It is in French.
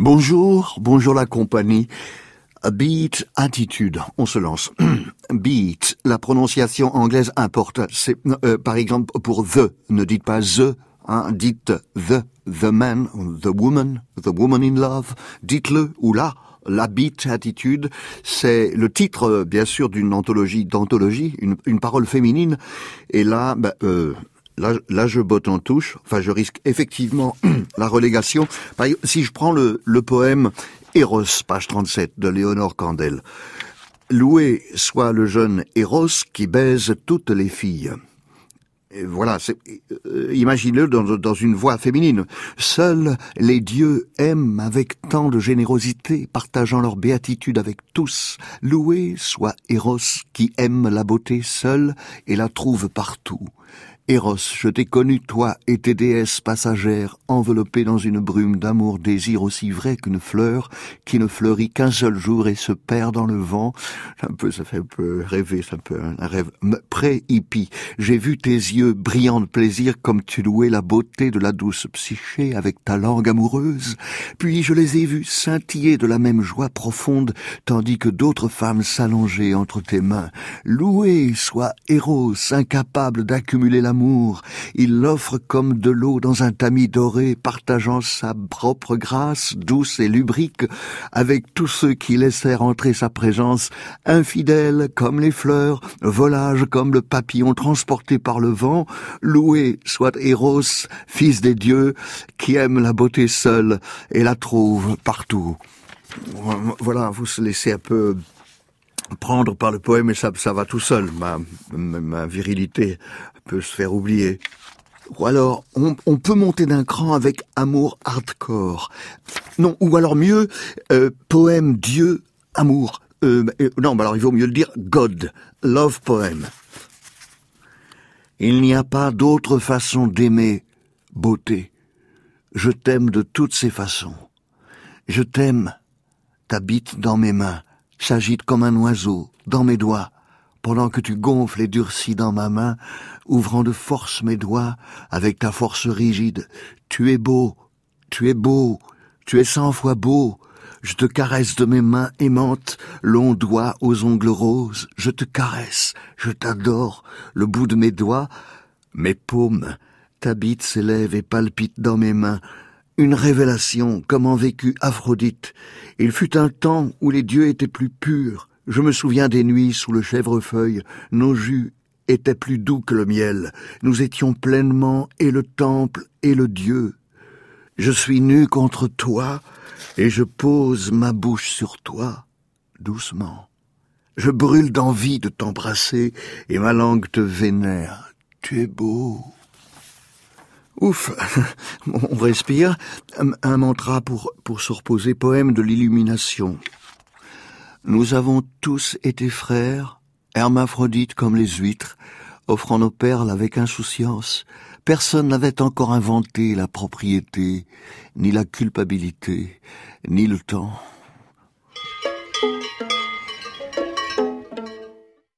Bonjour, bonjour la compagnie. Beat, attitude, on se lance. Beat, la prononciation anglaise importe. C'est euh, par exemple pour the, ne dites pas the, hein, dites the, the man, the woman, the woman in love. Dites-le ou là. La beat attitude, c'est le titre, bien sûr, d'une anthologie d'anthologie, une, une, parole féminine. Et là, bah, euh, là, là, je botte en touche. Enfin, je risque effectivement la relégation. Si je prends le, le poème Eros, page 37 de Léonore Candel. Loué soit le jeune Eros qui baise toutes les filles. Voilà, euh, imaginez-le dans, dans, une voix féminine. Seuls les dieux aiment avec tant de générosité, partageant leur béatitude avec tous. Loué soit Eros qui aime la beauté seule et la trouve partout. Eros, je t'ai connu, toi et tes déesses passagères, enveloppées dans une brume d'amour désir aussi vrai qu'une fleur, qui ne fleurit qu'un seul jour et se perd dans le vent. Un peu, ça fait un peu rêver, c'est un peu un rêve pré-hippie. J'ai vu tes yeux brillants de plaisir comme tu louais la beauté de la douce psyché avec ta langue amoureuse. Puis je les ai vus scintiller de la même joie profonde, tandis que d'autres femmes s'allongeaient entre tes mains. Loué soit Eros, incapable d'accumuler l'amour il l'offre comme de l'eau dans un tamis doré, partageant sa propre grâce, douce et lubrique, avec tous ceux qui laissèrent entrer sa présence, infidèle comme les fleurs, volage comme le papillon transporté par le vent, loué soit Eros, fils des dieux, qui aime la beauté seule et la trouve partout. Voilà, vous se laissez un peu prendre par le poème et ça, ça va tout seul. Ma, virilité peut se faire oublier. Ou alors, on, peut monter d'un cran avec amour hardcore. Non, ou alors mieux, euh, poème Dieu, amour. Euh, euh, non, bah alors il vaut mieux le dire God, love poem. Il n'y a pas d'autre façon d'aimer beauté. Je t'aime de toutes ces façons. Je t'aime, t'habites dans mes mains, s'agite comme un oiseau, dans mes doigts, pendant que tu gonfles et durcis dans ma main, ouvrant de force mes doigts avec ta force rigide. Tu es beau, tu es beau, tu es cent fois beau. Je te caresse de mes mains aimantes, longs doigts aux ongles roses. Je te caresse, je t'adore, le bout de mes doigts, mes paumes, ta bite s'élève et palpite dans mes mains. Une révélation, comme en vécu Aphrodite. Il fut un temps où les dieux étaient plus purs, je me souviens des nuits sous le chèvrefeuille, nos jus étaient plus doux que le miel, nous étions pleinement et le temple et le Dieu. Je suis nu contre toi, et je pose ma bouche sur toi, doucement. Je brûle d'envie de t'embrasser, et ma langue te vénère. Tu es beau. Ouf, on respire. Un mantra pour, pour se reposer, poème de l'illumination. Nous avons tous été frères, hermaphrodites comme les huîtres, offrant nos perles avec insouciance. Personne n'avait encore inventé la propriété, ni la culpabilité, ni le temps.